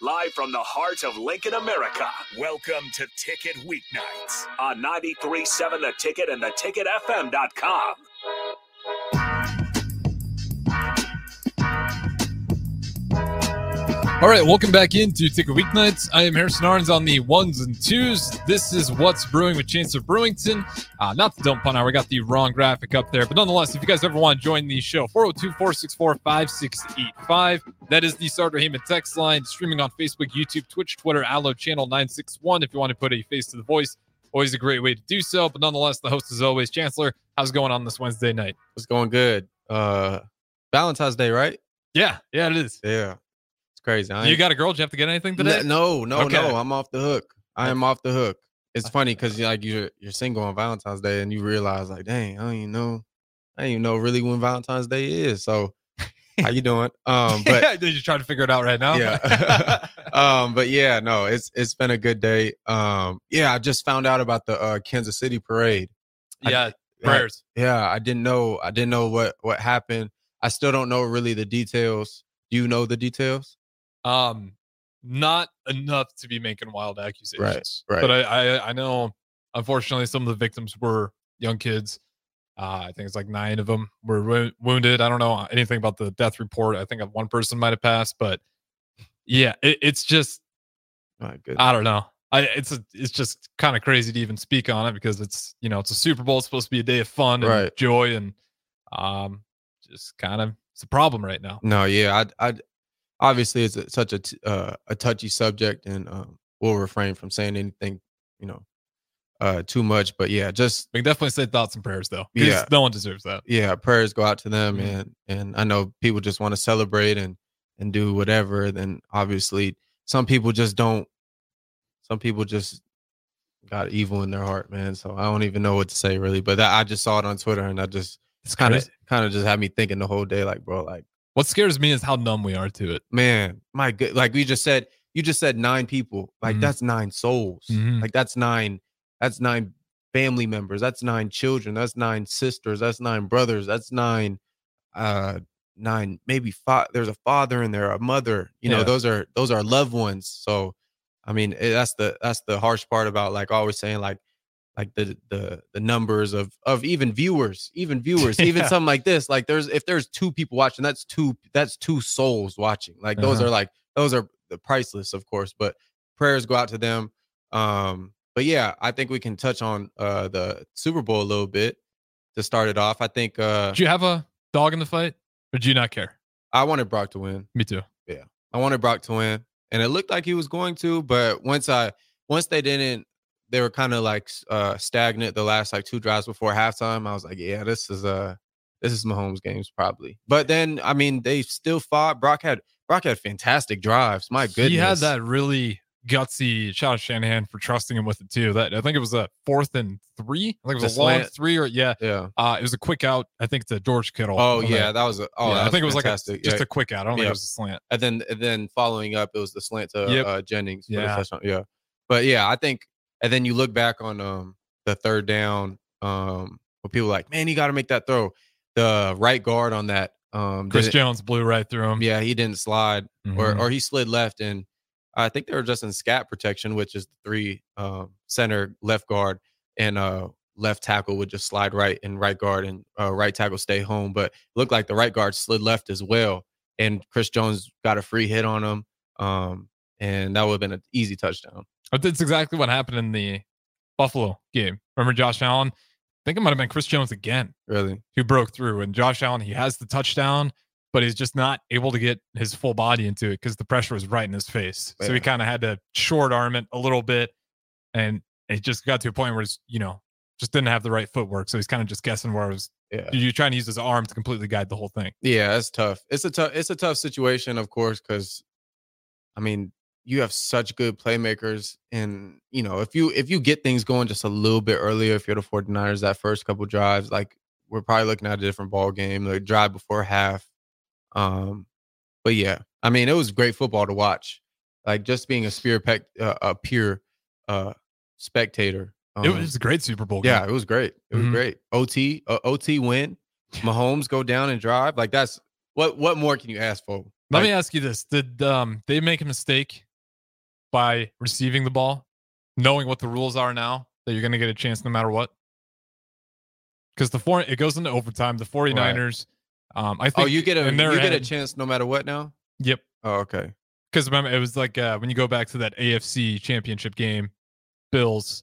live from the heart of Lincoln, America. Welcome to Ticket Weeknights on 93.7 The Ticket and theticketfm.com. All right, welcome back into Ticket Weeknights. I am Harrison Arns on the ones and twos. This is what's brewing with Chancellor Brewington. Uh, not the Don't Pun Hour. We got the wrong graphic up there. But nonetheless, if you guys ever want to join the show, 402 464 5685. That is the Starter Heyman text line, streaming on Facebook, YouTube, Twitch, Twitter, Allo Channel 961. If you want to put a face to the voice, always a great way to do so. But nonetheless, the host is always Chancellor. How's it going on this Wednesday night? It's going good. Uh Valentine's Day, right? Yeah, yeah, it is. Yeah. Crazy. I You got a girl? Did you have to get anything today? No, no, Okay. no. I'm off the hook. I am off the hook. It's funny because like you're you're single on Valentine's Day and you realize like, dang, I don't even know, I don't even know really when Valentine's Day is. So how you doing? Um, but Did you try to figure it out right now? Yeah. um, but yeah, no, it's it's been a good day. Um, yeah, I just found out about the uh, Kansas City parade. Yeah. I- Prayers. yeah, I didn't know. I didn't know what what happened. I still don't know really the details. Do you know the details? Um, not enough to be making wild accusations. right. But I, I, I know, unfortunately, some of the victims were young kids. Uh, I think it's like nine of them were wo- wounded. I don't know anything about the death report. I think one person might have passed, but yeah, it, it's just. I don't know. I it's a, it's just kind of crazy to even speak on it because it's you know it's a Super Bowl. It's supposed to be a day of fun and Right. joy, and um, just kind of it's a problem right now. No, yeah, I, I obviously it's a, such a t- uh, a touchy subject, and um, we'll refrain from saying anything, you know, uh, too much. But yeah, just We definitely say thoughts and prayers though. Yeah. no one deserves that. yeah, prayers go out to them, Mhm. and and I know people just want to celebrate and and do whatever. Then obviously, some people just don't. Some people just got evil in their heart, man. So I don't even know what to say really. But that, I just saw it on Twitter, and I just It's kind of kind of just had me thinking the whole day, like, bro, like. What scares me is how numb we are to it. man my good like we just said you just said nine people like Mhm. that's nine souls Mhm. like that's nine that's nine family members that's nine children that's nine sisters that's nine brothers that's nine uh nine maybe five there's a father in there a mother you know Yeah. those are those are loved ones so i mean eh, that's the that's the harsh part about like always saying like like the the the numbers of of even viewers even viewers even Yeah. something like this like there's if there's two people watching that's two that's two souls watching like those Uh-huh. are like those are the priceless of course but prayers go out to them um but yeah i think we can touch on uh the super bowl a little bit to start it off i think uh Did you have a dog in the fight, or do you not care? i wanted brock to win Me too. Yeah. I wanted Brock to win, and it looked like he was going to. But once I once they didn't, they were kind of like uh stagnant the last like two drives before halftime. I was like, yeah, this is uh this is Mahomes games probably. But then I mean, they still fought. Brock had Brock had fantastic drives. My goodness, He had that really gutsy shout out Shanahan for trusting him with it too. That I think it was a fourth and three. I think it was The a long slant. three or yeah. Yeah. Uh, it was a quick out. I think to George Kittle. Oh yeah, that. that was a. Oh, Yeah, I was think it was like a, just yeah. a quick out. I don't think it was a slant. and then and then following up, it was the slant to Yep. uh, Jennings. Yeah. yeah. But yeah, I think, and then you look back on um the third down, um, where people are like, man, you got to make that throw. The right guard on that, um, Chris Jones blew right through him. yeah, he didn't slide, or Mhm. or he slid left, and I think they were just in scat protection, which is the three um center, left guard, and uh left tackle would just slide right, and right guard and uh, right tackle stay home. But it looked like the right guard slid left as well, and Chris Jones got a free hit on him, um, and that would have been an easy touchdown. But that's exactly what happened in the Buffalo game. Remember Josh Allen? I think it might have been Chris Jones again Really, who broke through. And Josh Allen, he has the touchdown, but he's just not able to get his full body into it because the pressure was right in his face. So he kind of had to short arm it a little bit. And it just got to a point where it's, you know, just didn't have the right footwork. So he's kind of just guessing where it was. yeah. You're trying to use his arm to completely guide the whole thing. Yeah, it's tough. It's a tough. It's a tough situation, of course, because I mean, you have such good playmakers, and you know, if you if you get things going just a little bit earlier, if you're the 49ers, that first couple drives, like we're probably looking at a different ball game, like drive before half. Um, but yeah, I mean, it was great football to watch. Like just being a spear pec, uh, a pure uh spectator. it um, was a great Super Bowl game. yeah, it was great. It was Mhm. great. OT, uh, OT win. Mahomes go down and drive. Like that's what. What more can you ask for? Let Like, me ask you this: Did um they make a mistake by receiving the ball, knowing what the rules are now that you're going to get a chance no matter what? Because the four it goes into overtime. The 49ers, um, I think. Oh, you get a you get a chance no matter what now. Yep. Oh, okay. Because remember, it was like uh, when you go back to that AFC championship game, Bills,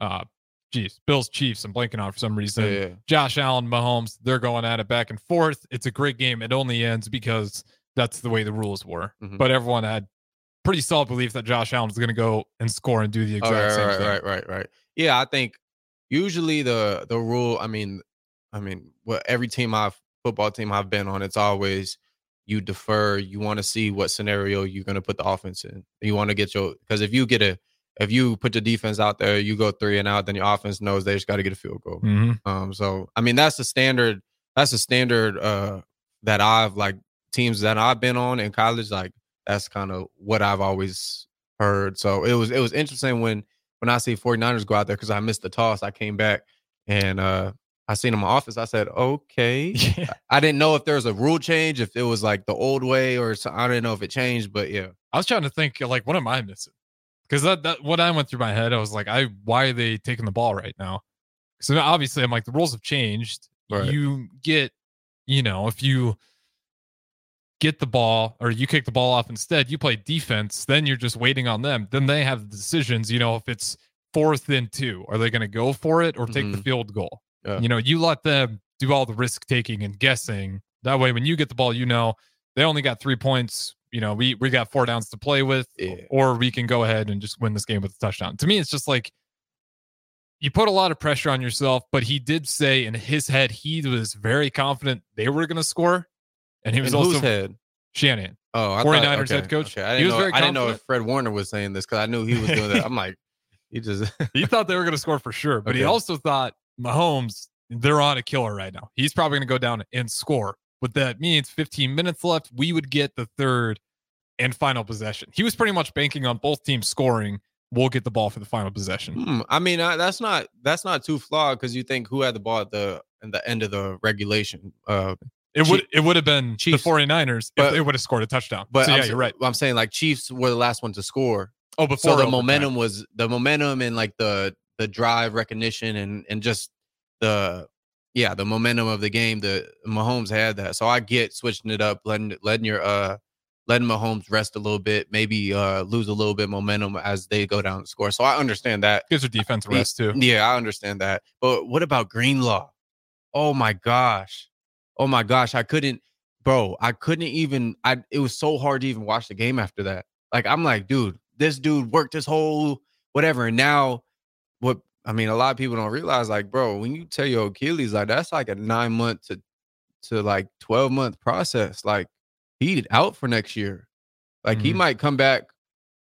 uh, geez, Bills Chiefs. I'm blanking on for some reason. Yeah, yeah. Josh Allen, Mahomes, they're going at it back and forth. It's a great game. It only ends because that's the way the rules were. Mhm. But everyone had pretty solid belief that Josh Allen was going to go and score and do the Oh, exact right, same right, thing. right, right, right. Yeah, I think usually the the rule. I mean, I mean, what every team I've football team I've been on, it's always you defer. You want to see what scenario you're going to put the offense in. You want to get your because if you get a if you put the defense out there, you go three and out, then your offense knows they just got to get a field goal. Mhm. Um, so I mean that's the standard. That's the standard uh that I've like teams that I've been on in college. Like that's kind of what I've always heard. So it was it was interesting when when I see 49ers go out there because I missed the toss. I came back and uh I seen in my office. I said, okay. Yeah. I didn't know if there was a rule change, if it was like the old way or so, I didn't know if it changed, but yeah. I was trying to think, like, what am I missing? Because that, that what I went through my head, I was like, I why are they taking the ball right now? So obviously, I'm like, the rules have changed. Right. You get, you know, if you get the ball or you kick the ball off instead, you play defense. Then you're just waiting on them. Then they have the decisions. You know, if it's fourth and two, are they going to go for it or take the Mhm. field goal? Yeah. You know, you let them do all the risk taking and guessing. That way, when you get the ball, you know they only got three points. You know, we we got four downs to play with, Yeah. or we can go ahead and just win this game with a touchdown. To me, it's just like you put a lot of pressure on yourself. But he did say in his head he was very confident they were going to score, and he was In also head? Shanahan. Oh, I 49ers thought, head coach. Okay. I He didn't was know. very I didn't know if Fred Warner was saying this because I knew he was doing that. I'm like, he just He thought they were going to score for sure, but he also thought Mahomes they're on a killer right now. He's probably going to go down and score. What that means, 15 minutes left, we would get the third and final possession. He was pretty much banking on both teams scoring. We'll get the ball for the final possession. Hmm, I mean, I, that's not that's not too flawed because you think who had the ball at the in the end of the regulation. Uh, It would it would have been Chiefs. the 49ers But- if they would have scored a touchdown. but so I'm, yeah, s- you're right. I'm saying like Chiefs were the last one to score, Oh, before so the overtime. momentum was the momentum and like the the drive recognition and and just the yeah the momentum of the game. The Mahomes had that, so I get switching it up, letting letting your uh letting Mahomes rest a little bit, maybe uh lose a little bit momentum as they go down the score. So I understand that. gives your defense rest too. Yeah, I understand that. But what about Greenlaw? Oh my gosh. Oh my gosh. I couldn't, bro. I couldn't even. I it was so hard to even watch the game after that. Like, I'm like, dude, this dude worked his whole whatever. And now what I mean, a lot of people don't realize, like, bro, when you tell your Achilles, like that's like a nine month to to like 12 month process. Like he out for next year. Like he Mhm. might come back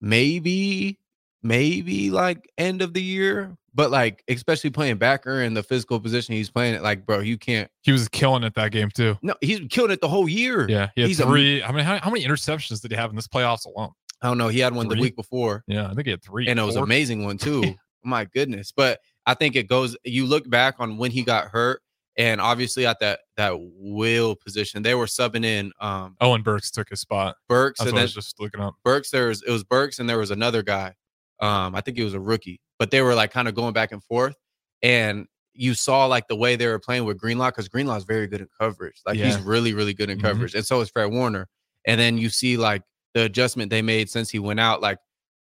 maybe maybe like end of the year, but like especially playing backer in the physical position he's playing it, like bro, you can't. He was killing it that game too. No, he's killing it the whole year. Yeah, he had He's a- three. I mean, how, how many interceptions did he have in this playoffs alone? I don't know. He had one the week before, Yeah, I think he had three. and it was an amazing one too. My goodness, but I think it goes. You look back on when he got hurt, and obviously at that that will position, they were subbing in um Oren Burks took his spot. Burks, That's and what I was just looking up. Burks. There was it was Burks, and there was another guy. Um, I think he was a rookie, but they were like kind of going back and forth, and you saw like the way they were playing with Greenlaw because Greenlaw is very good in coverage. Like he's really really good in Mhm. coverage, and so is Fred Warner. And then you see like the adjustment they made since he went out, like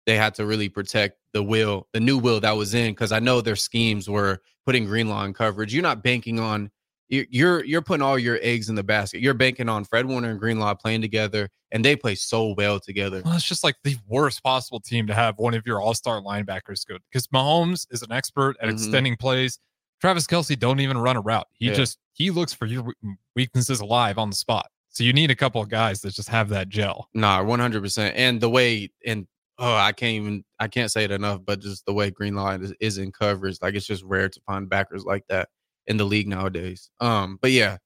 they had to really protect the will, the new will that was in, because I know their schemes were putting Greenlaw in coverage. You're not banking on you're you're putting all your eggs in the basket. You're banking on Fred Warner and Greenlaw playing together, and they play so well together. Well, it's just like the worst possible team to have one of your all-star linebackers go because Mahomes is an expert at Mhm. extending plays. Travis Kelce don't even run a route. He Yeah. just he looks for your weaknesses alive on the spot. So you need a couple of guys that just have that gel. Nah, one hundred percent. And the way and oh, I can't even I can't say it enough, but just the way Greenlaw is, is in coverage, like it's just rare to find backers like that in the league nowadays. Um, but yeah,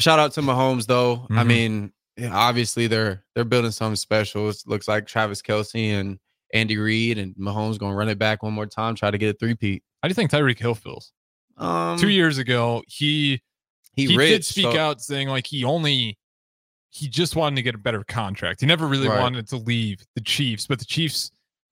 shout out to Mahomes though. I Mhm. mean, yeah, obviously they're they're building something special. It looks like Travis Kelce and Andy Reid and Mahomes gonna run it back one more time, try to get a three-peat. How do you think Tyreek Hill feels? Um, Two years ago, he he, he, rich, did speak so- out saying like he only he just wanted to get a better contract. He never really Right. wanted to leave the Chiefs, but the Chiefs,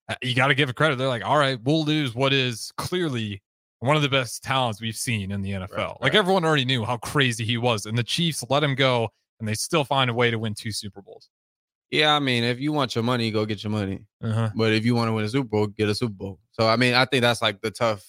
uh, you got to give it credit. They're like, all right, we'll lose what is clearly one of the best talents we've seen in the NFL. Right, Like right. everyone already knew how crazy he was, and the Chiefs let him go, and they still find a way to win two Super Bowls. Yeah, I mean, if you want your money, go get your money. Uh-huh. But if you want to win a Super Bowl, get a Super Bowl. So I mean, I think that's like the tough.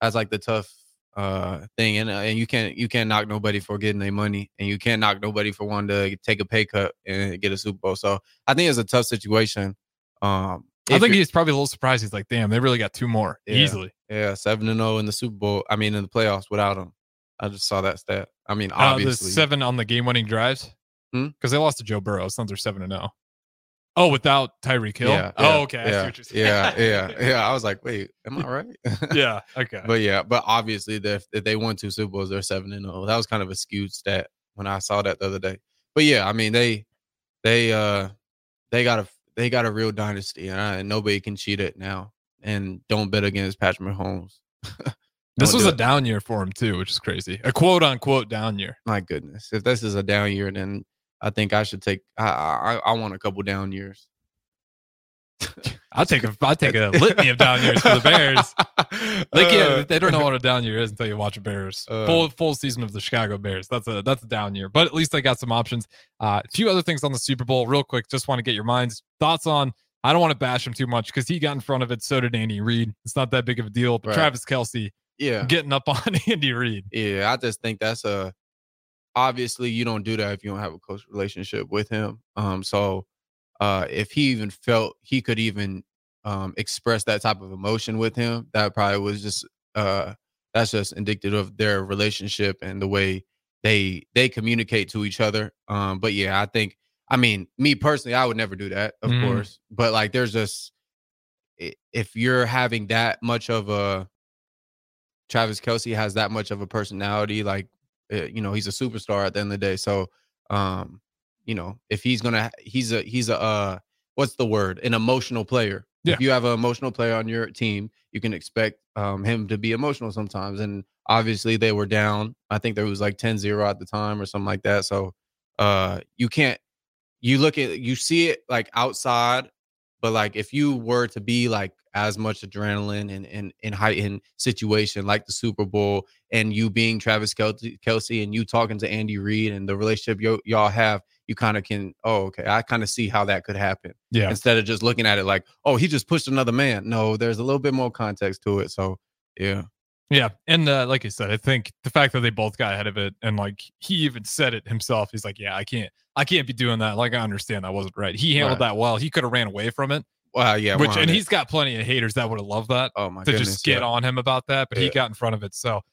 That's like the tough uh thing, and uh, and you can't you can't knock nobody for getting their money, and you can't knock nobody for wanting to take a pay cut and get a Super Bowl. So I think it's a tough situation. Um, I think he's probably a little surprised. He's like, damn, they really got two more Yeah. easily. Yeah seven and zero in the Super Bowl. I mean, in the playoffs without him. I just saw that stat. I mean, Uh, the obviously, seven on the game winning drives Hmm? because they lost to Joe Burrow. Not their seven and zero. Oh, without Tyreek Hill. Yeah, oh, yeah, okay. Yeah, what you're saying. yeah, yeah, yeah. I was like, wait, am I right? yeah. Okay. But yeah, but obviously, if, if they won two Super Bowls, they're seven and zero. That was kind of a skewed stat when I saw that the other day. But yeah, I mean they they uh they got a they got a real dynasty, and, I, and nobody can cheat it now. And don't bet against Patrick Mahomes. this was a it. down year for him too, which is crazy. A quote unquote down year. My goodness, if this is a down year, then I think I should take. I I, I want a couple down years. I'll take a I'll take a litany of down years for the Bears. They can't. Uh, they don't know what a down year is until you watch a Bears Uh. full full season of the Chicago Bears. That's a that's a down year, but at least they got some options. Uh, a few other things on the Super Bowl, real quick. Just want to get your minds thoughts on. I don't want to bash him too much because he got in front of it. So did Andy Reid. It's not that big of a deal. But Right. Travis Kelce Yeah, getting up on Andy Reid. Yeah, I just think that's a obviously you don't do that if you don't have a close relationship with him. Um, so uh if he even felt he could even um express that type of emotion with him, that probably was just uh that's just indicative of their relationship and the way they they communicate to each other. Um, but yeah, I think I mean, me personally, I would never do that, of Mm. course. But like there's just if you're having that much of a Travis Kelce has that much of a personality. Like, uh, you know, he's a superstar at the end of the day. So, um, you know, if he's gonna, he's a, he's a, uh, what's the word? An emotional player. Yeah. If you have an emotional player on your team, you can expect um, him to be emotional sometimes. And obviously, they were down. I think there was like 10-0 at the time or something like that. So, uh, you can't. You look at, you see it like outside, but like if you were to be like as much adrenaline and in in heightened situation like the Super Bowl and you being Travis Kelce, Kelce and you talking to Andy Reid and the relationship y- y'all have, you kind of can oh okay, I kind of see how that could happen Yeah. instead of just looking at it like oh he just pushed another man. No, there's a little bit more context to it. So yeah, Yeah, and uh, like I said, I think the fact that they both got ahead of it, and like he even said it himself, he's like, "Yeah, I can't, I can't be doing that." Like I understand that wasn't right. He handled Right. that well. He could have ran away from it, well yeah, which and 100. he's got plenty of haters that would have loved that oh my to goodness, just get yeah. on him about that, but he got in front of it. So